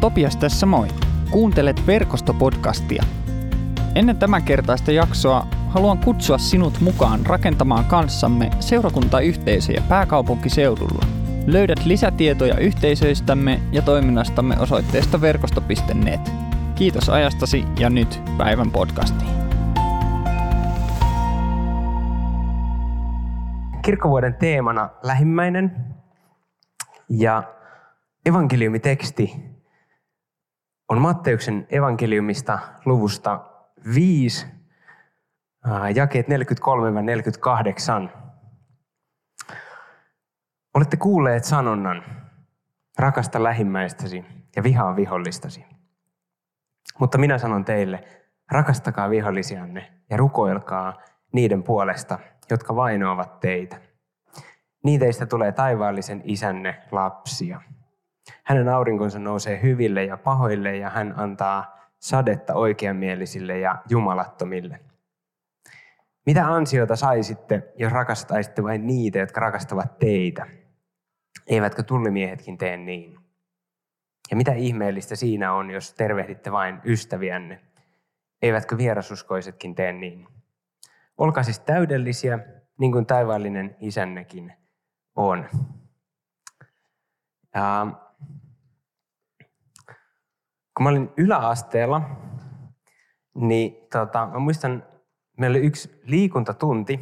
Topias tässä moi. Kuuntelet verkostopodcastia. Ennen tämän kertaista jaksoa haluan kutsua sinut mukaan rakentamaan kanssamme seurakuntayhteisöjä pääkaupunkiseudulla. Löydät lisätietoja yhteisöistämme ja toiminnastamme osoitteesta verkosto.net. Kiitos ajastasi ja nyt päivän podcastiin. Kirkkovuoden teemana lähimmäinen ja evankeliumiteksti on Matteuksen evankeliumista luvusta 5, jakeet 43-48. Olette kuulleet sanonnan, rakasta lähimmäistäsi ja vihaa vihollistasi. Mutta minä sanon teille, rakastakaa vihollisianne ja rukoilkaa niiden puolesta, jotka vainoavat teitä. Niin teistä tulee taivaallisen isänne lapsia. Hänen aurinkonsa nousee hyville ja pahoille ja hän antaa sadetta oikeamielisille ja jumalattomille. Mitä ansiota saisitte, jos rakastaisitte vain niitä, jotka rakastavat teitä? Eivätkö tullimiehetkin tee niin? Ja mitä ihmeellistä siinä on, jos tervehditte vain ystäviänne? Eivätkö vierasuskoisetkin tee niin? Olkaa siis täydellisiä, niin kuin taivaallinen isännekin on. Ja kun mä olin yläasteella, niin tota, mä muistan, meillä oli yksi liikuntatunti,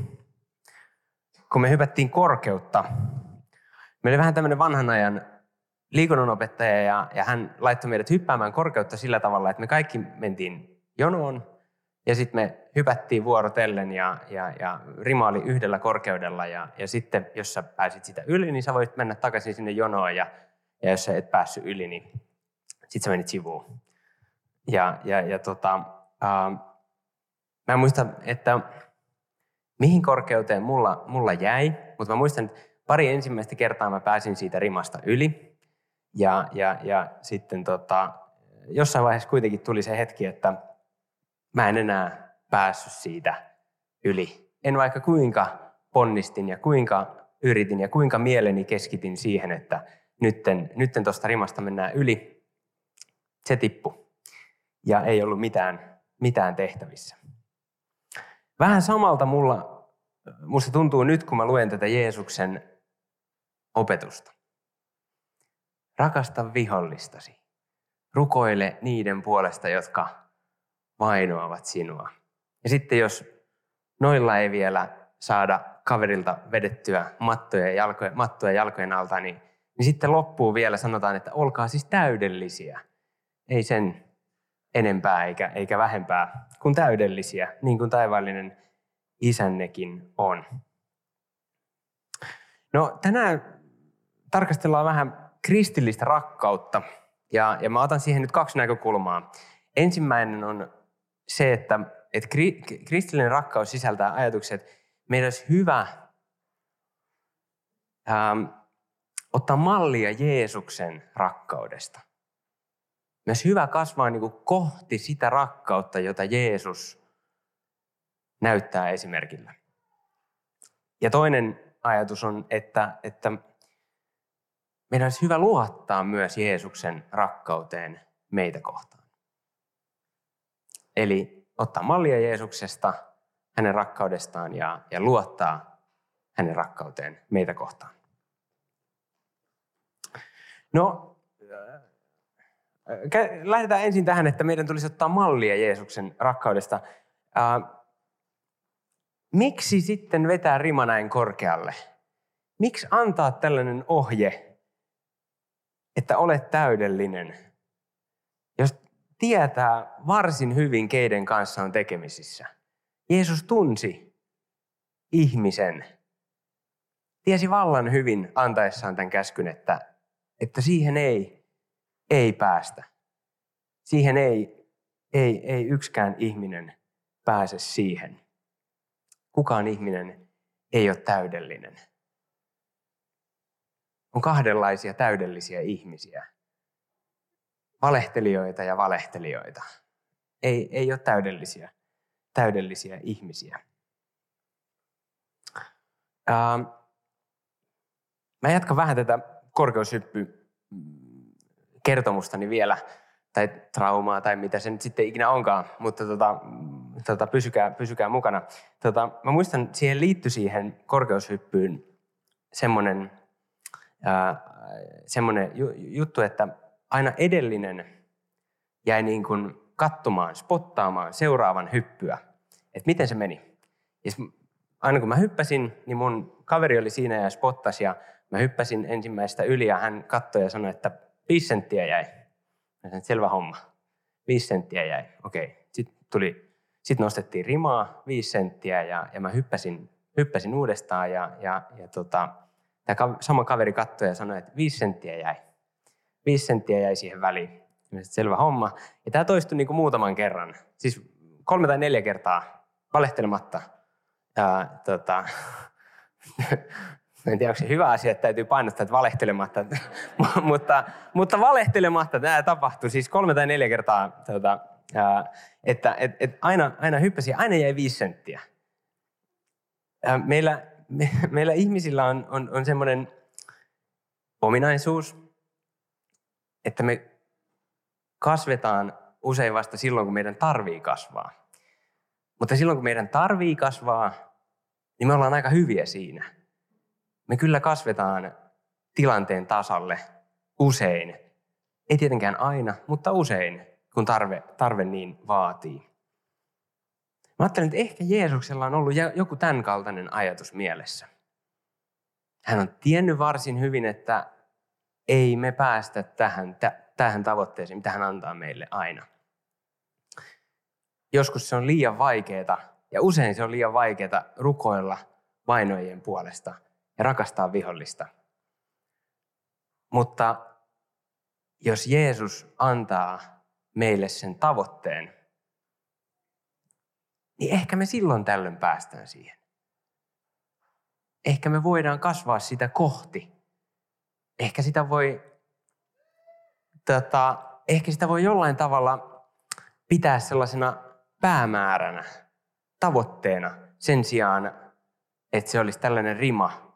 kun me hypättiin korkeutta. Meillä oli vähän tämmöinen vanhan ajan liikunnanopettaja ja, ja hän laittoi meidät hyppäämään korkeutta sillä tavalla, että me kaikki mentiin jonoon ja sitten me hypättiin vuorotellen ja, ja, ja rima oli yhdellä korkeudella ja, ja sitten jos sä pääsit sitä yli, niin sä voit mennä takaisin sinne jonoon ja, ja jos sä et päässyt yli, niin sitten sä menit sivuun. Ja, ja, ja tota, ää, mä en muista, että mihin korkeuteen mulla, mulla jäi, mutta mä muistan, että pari ensimmäistä kertaa mä pääsin siitä rimasta yli. Ja, ja, ja sitten tota, jossain vaiheessa kuitenkin tuli se hetki, että mä en enää päässyt siitä yli. En vaikka kuinka ponnistin ja kuinka yritin ja kuinka mieleni keskitin siihen, että nytten, nytten tuosta rimasta mennään yli. Se tippu ja ei ollut mitään, mitään tehtävissä. Vähän samalta mulla, musta tuntuu nyt, kun mä luen tätä Jeesuksen opetusta. Rakasta vihollistasi. Rukoile niiden puolesta, jotka vainoavat sinua. Ja sitten jos noilla ei vielä saada kaverilta vedettyä mattoja jalkojen, mattoja jalkojen alta, niin, niin sitten loppuu vielä sanotaan, että olkaa siis täydellisiä. Ei sen enempää eikä, eikä vähempää kuin täydellisiä, niin kuin taivaallinen isännekin on. No tänään tarkastellaan vähän kristillistä rakkautta ja, ja mä otan siihen nyt kaksi näkökulmaa. Ensimmäinen on se, että, että kristillinen rakkaus sisältää ajatukset, että meidän olisi hyvä ähm, ottaa mallia Jeesuksen rakkaudesta. Myös hyvä kasvaa niin kuin kohti sitä rakkautta, jota Jeesus näyttää esimerkillä. Ja toinen ajatus on, että, että meidän olisi hyvä luottaa myös Jeesuksen rakkauteen meitä kohtaan. Eli ottaa mallia Jeesuksesta, hänen rakkaudestaan ja, ja luottaa hänen rakkauteen meitä kohtaan. No, lähdetään ensin tähän, että meidän tulisi ottaa mallia Jeesuksen rakkaudesta. Miksi sitten vetää rima näin korkealle? Miksi antaa tällainen ohje, että olet täydellinen, jos tietää varsin hyvin, keiden kanssa on tekemisissä? Jeesus tunsi ihmisen. Tiesi vallan hyvin antaessaan tämän käskyn, että, että siihen ei ei päästä. Siihen ei, ei, ei yksikään ihminen pääse siihen. Kukaan ihminen ei ole täydellinen. On kahdenlaisia täydellisiä ihmisiä. Valehtelijoita ja valehtelijoita. Ei, ei ole täydellisiä, täydellisiä ihmisiä. Ähm, mä jatkan vähän tätä korkeushyppy kertomustani vielä, tai traumaa, tai mitä se nyt sitten ikinä onkaan, mutta tota, tota, pysykää, pysykää mukana. Tota, mä muistan, siihen liittyi siihen korkeushyppyyn semmoinen, ää, semmoinen juttu, että aina edellinen jäi niin kuin katsomaan, spottaamaan seuraavan hyppyä, että miten se meni. Ja aina kun mä hyppäsin, niin mun kaveri oli siinä ja spottasi ja mä hyppäsin ensimmäistä yli ja hän katsoi ja sanoi, että viisi senttiä jäi. Sanoin, selvä homma. Viisi senttiä jäi. Okei. Sitten tuli, sitten nostettiin rimaa viisi senttiä ja, ja mä hyppäsin, hyppäsin uudestaan ja, ja, ja tota, tämä sama kaveri katsoi ja sanoi, että viisi senttiä jäi. Viisi senttiä jäi siihen väliin. Mä selvä homma. Ja tämä toistui niin kuin muutaman kerran. Siis kolme tai neljä kertaa valehtelematta. Ja, tota, en tiedä, onko se hyvä asia, että täytyy painostaa, että valehtelematta. mutta, mutta valehtelematta tämä tapahtui siis kolme tai neljä kertaa, tuota, että et, et aina, aina hyppäsi, aina jäi viisi senttiä. Meillä, me, meillä ihmisillä on, on, on semmoinen ominaisuus, että me kasvetaan usein vasta silloin, kun meidän tarvii kasvaa. Mutta silloin, kun meidän tarvii kasvaa, niin me ollaan aika hyviä siinä. Me kyllä kasvetaan tilanteen tasalle usein. Ei tietenkään aina, mutta usein, kun tarve, tarve niin vaatii. Mä ajattelen, että ehkä Jeesuksella on ollut joku tämän kaltainen ajatus mielessä. Hän on tiennyt varsin hyvin, että ei me päästä tähän, tähän tavoitteeseen, mitä hän antaa meille aina. Joskus se on liian vaikeaa, ja usein se on liian vaikeaa rukoilla vainojen puolesta – ja rakastaa vihollista. Mutta jos Jeesus antaa meille sen tavoitteen, niin ehkä me silloin tällöin päästään siihen. Ehkä me voidaan kasvaa sitä kohti. Ehkä sitä voi, tota, ehkä sitä voi jollain tavalla pitää sellaisena päämääränä, tavoitteena, sen sijaan, että se olisi tällainen rima,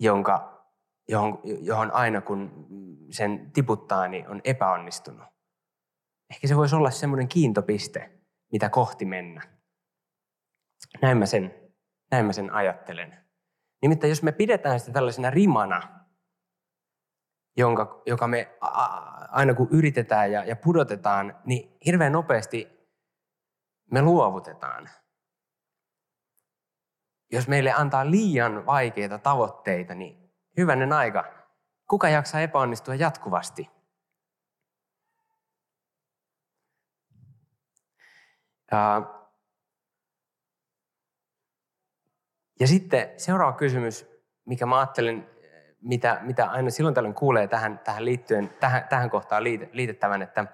jonka, johon, johon aina kun sen tiputtaa, niin on epäonnistunut. Ehkä se voisi olla semmoinen kiintopiste, mitä kohti mennä. Näin mä sen, näin mä sen ajattelen. Nimittäin jos me pidetään sitä tällaisena rimana, jonka, joka me aina kun yritetään ja, ja pudotetaan, niin hirveän nopeasti me luovutetaan jos meille antaa liian vaikeita tavoitteita, niin hyvänen aika, kuka jaksaa epäonnistua jatkuvasti? Ja, sitten seuraava kysymys, mikä mä ajattelen, mitä, mitä aina silloin tällöin kuulee tähän, tähän liittyen, tähän, tähän kohtaan liitettävän, että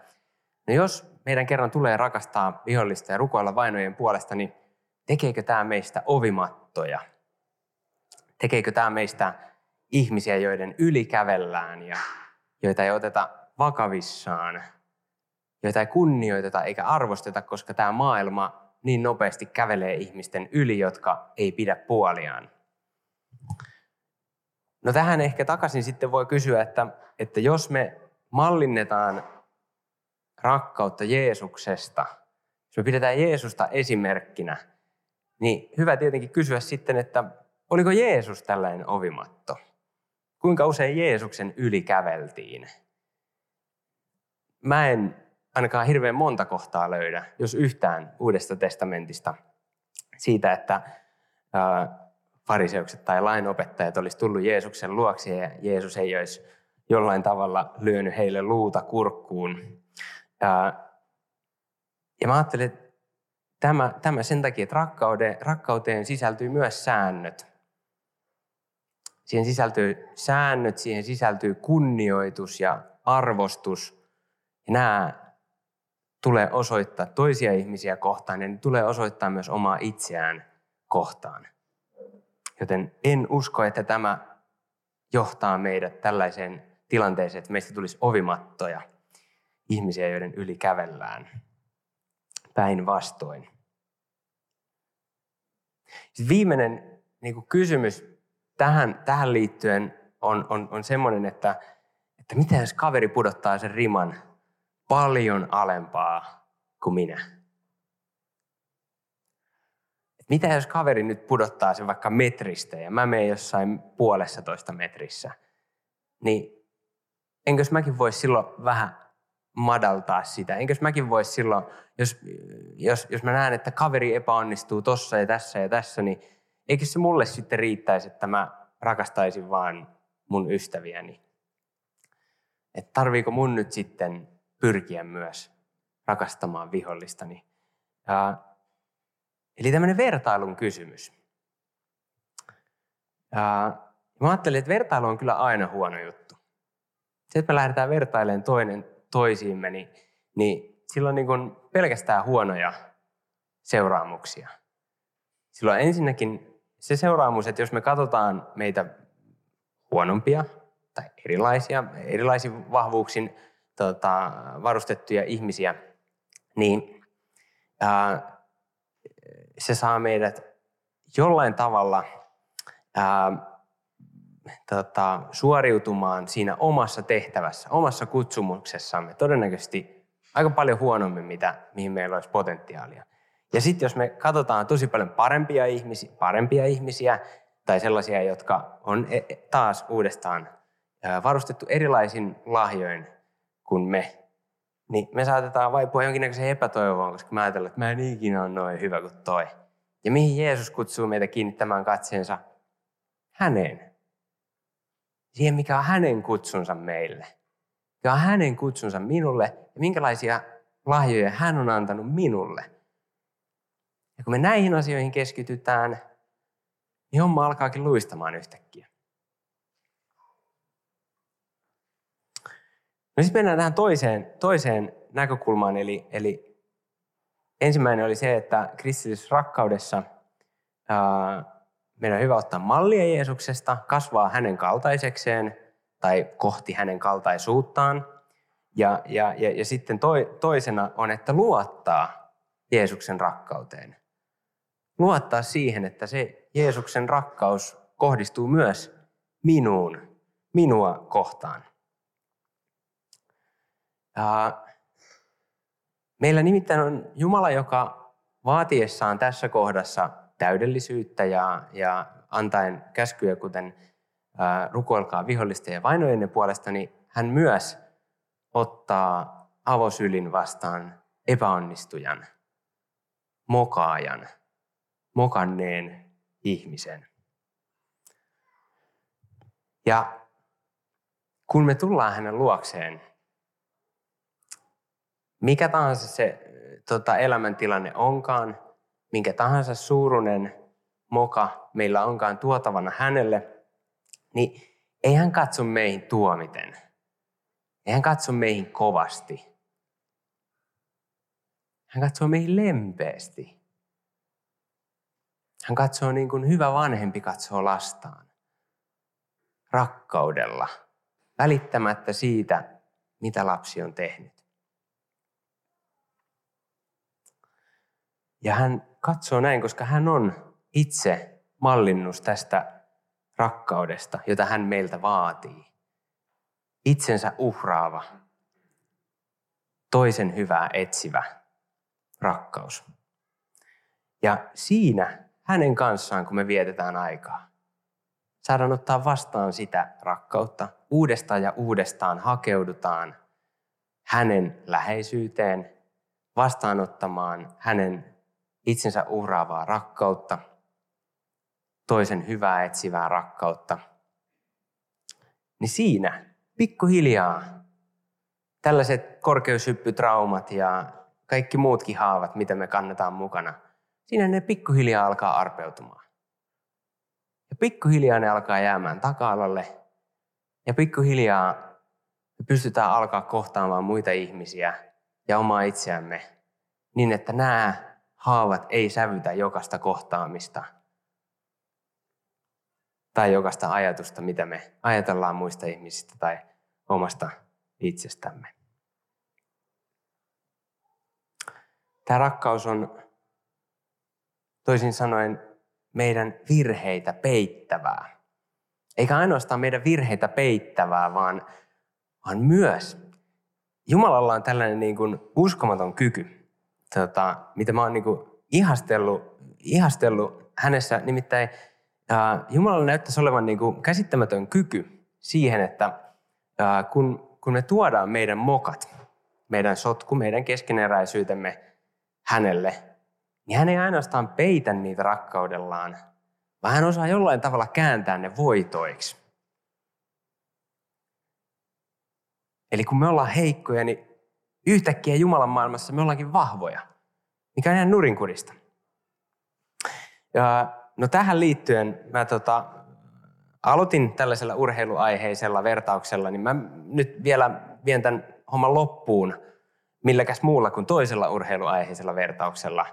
no jos meidän kerran tulee rakastaa vihollista ja rukoilla vainojen puolesta, niin tekeekö tämä meistä ovimattoja? Tekeekö tämä meistä ihmisiä, joiden yli kävellään ja joita ei oteta vakavissaan, joita ei kunnioiteta eikä arvosteta, koska tämä maailma niin nopeasti kävelee ihmisten yli, jotka ei pidä puoliaan. No tähän ehkä takaisin sitten voi kysyä, että, että jos me mallinnetaan rakkautta Jeesuksesta, jos me pidetään Jeesusta esimerkkinä, niin hyvä tietenkin kysyä sitten, että oliko Jeesus tällainen ovimatto? Kuinka usein Jeesuksen yli käveltiin? Mä en ainakaan hirveän monta kohtaa löydä, jos yhtään Uudesta testamentista, siitä, että fariseukset tai lainopettajat olisi tullut Jeesuksen luoksi ja Jeesus ei olisi jollain tavalla lyönyt heille luuta kurkkuun. Ja mä ajattelin, että Tämä, tämä sen takia, että rakkauteen, rakkauteen sisältyy myös säännöt. Siihen sisältyy säännöt, siihen sisältyy kunnioitus ja arvostus. Ja nämä tulee osoittaa toisia ihmisiä kohtaan ja ne tulee osoittaa myös omaa itseään kohtaan. Joten en usko, että tämä johtaa meidät tällaiseen tilanteeseen, että meistä tulisi ovimattoja ihmisiä, joiden yli kävellään. Päinvastoin. Viimeinen niin kuin kysymys tähän, tähän liittyen on, on, on semmoinen, että että mitä jos kaveri pudottaa sen riman paljon alempaa kuin minä? Et mitä jos kaveri nyt pudottaa sen vaikka metristä ja mä menen jossain puolessa toista metrissä, niin enkös mäkin voisi silloin vähän madaltaa sitä. Enkös mäkin voisi silloin, jos, jos, jos mä näen, että kaveri epäonnistuu tossa ja tässä ja tässä, niin eikö se mulle sitten riittäisi, että mä rakastaisin vaan mun ystäviäni? Että tarviiko mun nyt sitten pyrkiä myös rakastamaan vihollistani? Ja, eli tämmöinen vertailun kysymys. Ja, mä ajattelin, että vertailu on kyllä aina huono juttu. Se, että me lähdetään vertailemaan toinen toisiimme, niin, niin sillä on niin kuin pelkästään huonoja seuraamuksia. Silloin ensinnäkin se seuraamus, että jos me katsotaan meitä huonompia tai erilaisia, erilaisin vahvuuksin tota, varustettuja ihmisiä, niin ää, se saa meidät jollain tavalla ää, tota, suoriutumaan siinä omassa tehtävässä, omassa kutsumuksessamme todennäköisesti aika paljon huonommin, mitä, mihin meillä olisi potentiaalia. Ja sitten jos me katsotaan tosi paljon parempia ihmisiä, parempia ihmisiä tai sellaisia, jotka on e, e, taas uudestaan varustettu erilaisin lahjoin kuin me, niin me saatetaan vaipua jonkinnäköiseen epätoivoon, koska mä ajattelen, että mä en ikinä ole noin hyvä kuin toi. Ja mihin Jeesus kutsuu meitä kiinnittämään katseensa? Häneen siihen, mikä on hänen kutsunsa meille. Mikä on hänen kutsunsa minulle ja minkälaisia lahjoja hän on antanut minulle. Ja kun me näihin asioihin keskitytään, niin homma alkaakin luistamaan yhtäkkiä. No sitten mennään tähän toiseen, toiseen näkökulmaan, eli, eli ensimmäinen oli se, että kristillisessä rakkaudessa ää, meidän on hyvä ottaa mallia Jeesuksesta, kasvaa hänen kaltaisekseen tai kohti hänen kaltaisuuttaan. Ja, ja, ja, ja sitten toi, toisena on, että luottaa Jeesuksen rakkauteen. Luottaa siihen, että se Jeesuksen rakkaus kohdistuu myös minuun, minua kohtaan. Ja meillä nimittäin on Jumala, joka vaatiessaan tässä kohdassa täydellisyyttä ja, ja antaen käskyjä, kuten ää, rukoilkaa vihollisten ja vainojenne puolesta, niin hän myös ottaa avosylin vastaan epäonnistujan, mokaajan, mokanneen ihmisen. Ja kun me tullaan hänen luokseen, mikä tahansa se tota, elämäntilanne onkaan, minkä tahansa suurunen moka meillä onkaan tuotavana hänelle, niin ei hän katso meihin tuomiten. Ei hän katso meihin kovasti. Hän katsoo meihin lempeästi. Hän katsoo niin kuin hyvä vanhempi katsoo lastaan. Rakkaudella. Välittämättä siitä, mitä lapsi on tehnyt. Ja hän katsoo näin, koska hän on itse mallinnus tästä rakkaudesta, jota hän meiltä vaatii. Itsensä uhraava, toisen hyvää etsivä rakkaus. Ja siinä hänen kanssaan, kun me vietetään aikaa, saadaan ottaa vastaan sitä rakkautta. Uudestaan ja uudestaan hakeudutaan hänen läheisyyteen, vastaanottamaan hänen itsensä uhraavaa rakkautta, toisen hyvää etsivää rakkautta, niin siinä pikkuhiljaa tällaiset korkeushyppytraumat ja kaikki muutkin haavat, mitä me kannetaan mukana, siinä ne pikkuhiljaa alkaa arpeutumaan. Ja pikkuhiljaa ne alkaa jäämään taka-alalle. Ja pikkuhiljaa me pystytään alkaa kohtaamaan muita ihmisiä ja omaa itseämme niin, että nämä haavat ei sävytä jokasta kohtaamista tai jokasta ajatusta, mitä me ajatellaan muista ihmisistä tai omasta itsestämme. Tämä rakkaus on toisin sanoen meidän virheitä peittävää. Eikä ainoastaan meidän virheitä peittävää, vaan vaan myös Jumalalla on tällainen niin kuin uskomaton kyky, tota, mitä mä oon niin kuin ihastellut, ihastellut hänessä. Nimittäin ää, Jumalalla näyttäisi olevan niin kuin käsittämätön kyky siihen, että ää, kun, kun me tuodaan meidän mokat, meidän sotku, meidän keskeneräisyytemme hänelle, niin hän ei ainoastaan peitä niitä rakkaudellaan, vaan hän osaa jollain tavalla kääntää ne voitoiksi. Eli kun me ollaan heikkoja, niin yhtäkkiä Jumalan maailmassa me ollaankin vahvoja, mikä on ihan nurinkurista. Ja, no tähän liittyen mä tota, aloitin tällaisella urheiluaiheisella vertauksella, niin mä nyt vielä vien tämän homman loppuun milläkäs muulla kuin toisella urheiluaiheisella vertauksella.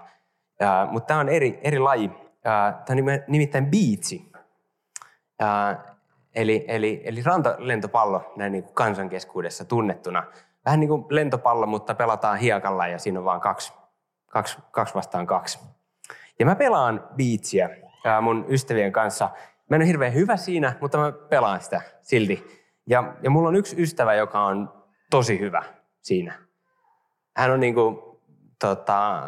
Ja, mutta tämä on eri, eri laji. Tämä on nimittäin biitsi. Ja, eli, eli, eli rantalentopallo näin niin kuin kansan keskuudessa tunnettuna. Vähän niin kuin lentopallo, mutta pelataan hiekalla ja siinä on vain kaksi, kaksi, kaksi vastaan kaksi. Ja mä pelaan biitsiä mun ystävien kanssa. Mä en ole hirveän hyvä siinä, mutta mä pelaan sitä silti. Ja, ja mulla on yksi ystävä, joka on tosi hyvä siinä. Hän on niin kuin, tota,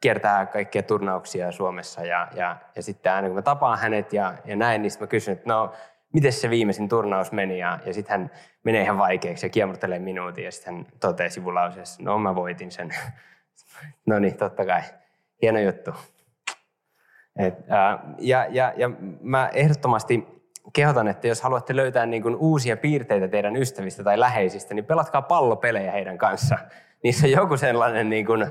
kiertää kaikkia turnauksia Suomessa ja, ja, ja sitten aina kun mä tapaan hänet ja, ja näin, niin mä kysyn, että no, miten se viimeisin turnaus meni ja, ja sitten hän menee ihan vaikeaksi ja kiemurtelee minuutin ja sitten hän toteaa sivulauseessa, no mä voitin sen. no niin, totta kai. Hieno juttu. Et, ää, ja, ja, ja mä ehdottomasti kehotan, että jos haluatte löytää niin kuin uusia piirteitä teidän ystävistä tai läheisistä, niin pelatkaa pallopelejä heidän kanssa. Niissä on joku sellainen niin kuin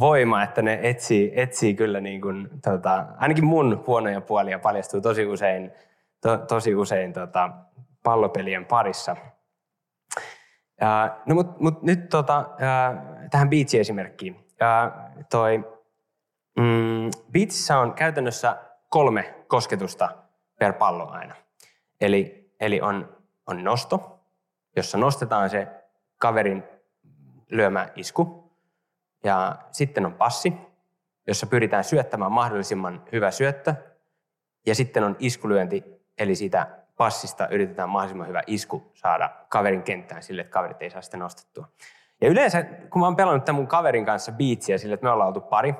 voima, että ne etsii, etsii kyllä, niin kuin, tota, ainakin mun huonoja puolia paljastuu tosi usein, to, tosi usein tota, pallopelien parissa. Ja, no mut, mut nyt tota, ja, tähän biitsi-esimerkkiin. Ja, toi, mm, biitsissä on käytännössä kolme kosketusta per pallo aina. Eli, eli on, on nosto, jossa nostetaan se kaverin lyömä isku. Ja sitten on passi, jossa pyritään syöttämään mahdollisimman hyvä syöttö. Ja sitten on iskulyönti, eli siitä passista yritetään mahdollisimman hyvä isku saada kaverin kenttään sille, että kaverit ei saa sitä nostettua. Ja yleensä, kun mä oon pelannut tämän mun kaverin kanssa biitsiä sille, että me ollaan oltu pari,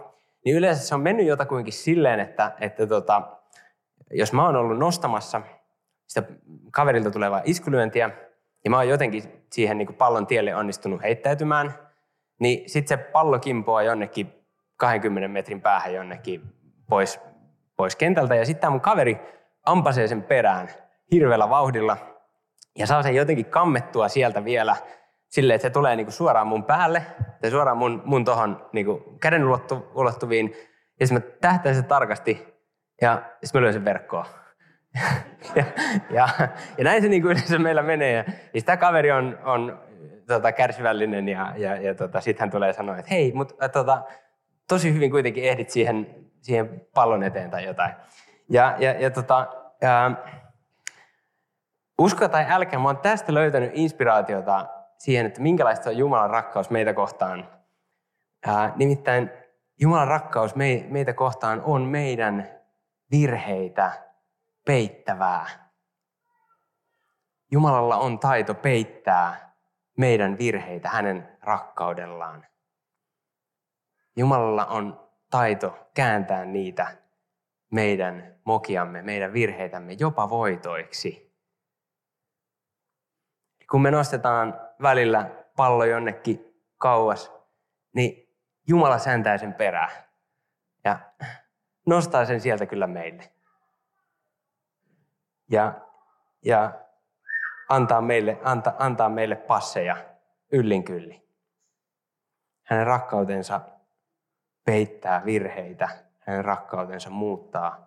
niin yleensä se on mennyt jotakuinkin silleen, että, että tota, jos mä oon ollut nostamassa sitä kaverilta tulevaa iskulyöntiä, ja mä oon jotenkin siihen niin kuin pallon tielle onnistunut heittäytymään, niin sitten se pallo kimpoaa jonnekin 20 metrin päähän jonnekin pois, pois kentältä, ja sitten mun kaveri ampasee sen perään hirveällä vauhdilla, ja saa sen jotenkin kammettua sieltä vielä silleen, että se tulee niinku suoraan mun päälle, tai suoraan mun, mun tohon niinku käden ulottuviin, ja sitten mä tähtäin se tarkasti, ja sitten mä lyön sen verkkoon ja, ja, ja, näin se niin kuin yleensä meillä menee. Ja, ja kaveri on, on tota, kärsivällinen ja, ja, ja tota, sitten hän tulee sanoa, että hei, mutta äh, tota, tosi hyvin kuitenkin ehdit siihen, siihen pallon eteen tai jotain. Ja, ja, ja tota, ää, usko tai älkää, mä oon tästä löytänyt inspiraatiota siihen, että minkälaista on Jumalan rakkaus meitä kohtaan. Ää, nimittäin Jumalan rakkaus meitä kohtaan on meidän virheitä peittävää. Jumalalla on taito peittää meidän virheitä hänen rakkaudellaan. Jumalalla on taito kääntää niitä meidän mokiamme, meidän virheitämme jopa voitoiksi. Kun me nostetaan välillä pallo jonnekin kauas, niin Jumala säntää sen perään ja nostaa sen sieltä kyllä meille ja, ja antaa, meille, anta, antaa meille passeja yllin kyllin. Hänen rakkautensa peittää virheitä, hänen rakkautensa muuttaa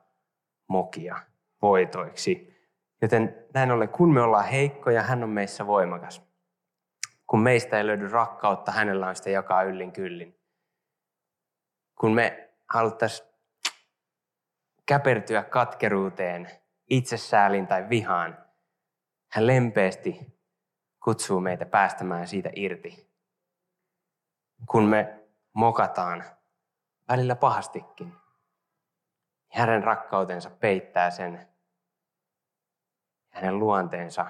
mokia voitoiksi. Joten näin ollen, kun me ollaan heikkoja, hän on meissä voimakas. Kun meistä ei löydy rakkautta, hänellä on sitä jakaa yllin kyllin. Kun me haluttaisiin käpertyä katkeruuteen, itsesääliin tai vihaan, hän lempeästi kutsuu meitä päästämään siitä irti. Kun me mokataan välillä pahastikin, hänen rakkautensa peittää sen. Hänen luonteensa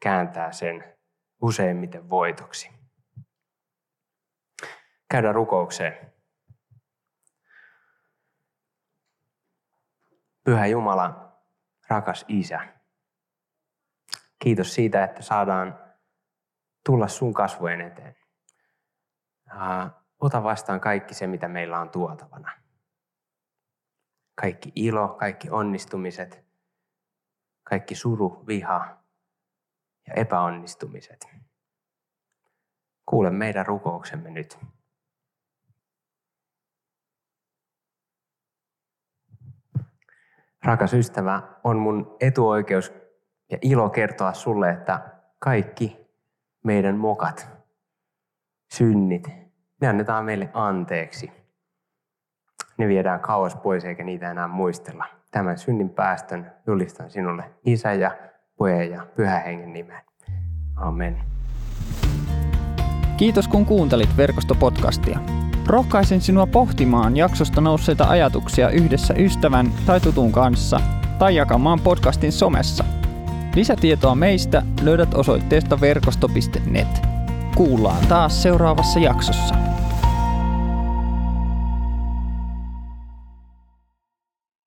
kääntää sen useimmiten voitoksi. Käydään rukoukseen. Pyhä Jumala, rakas Isä, kiitos siitä, että saadaan tulla sun kasvojen eteen. Ota vastaan kaikki se, mitä meillä on tuotavana. Kaikki ilo, kaikki onnistumiset, kaikki suru, viha ja epäonnistumiset. Kuule meidän rukouksemme nyt. Rakas ystävä, on mun etuoikeus ja ilo kertoa sulle, että kaikki meidän mokat, synnit, ne annetaan meille anteeksi. Ne viedään kauas pois eikä niitä enää muistella. Tämän synnin päästön julistan sinulle Isä ja Poja ja Pyhä Hengen nimeen. Amen. Kiitos kun kuuntelit verkostopodcastia. Rohkaisen sinua pohtimaan jaksosta nousseita ajatuksia yhdessä ystävän tai tutun kanssa tai jakamaan podcastin somessa. Lisätietoa meistä löydät osoitteesta verkosto.net. Kuullaan taas seuraavassa jaksossa.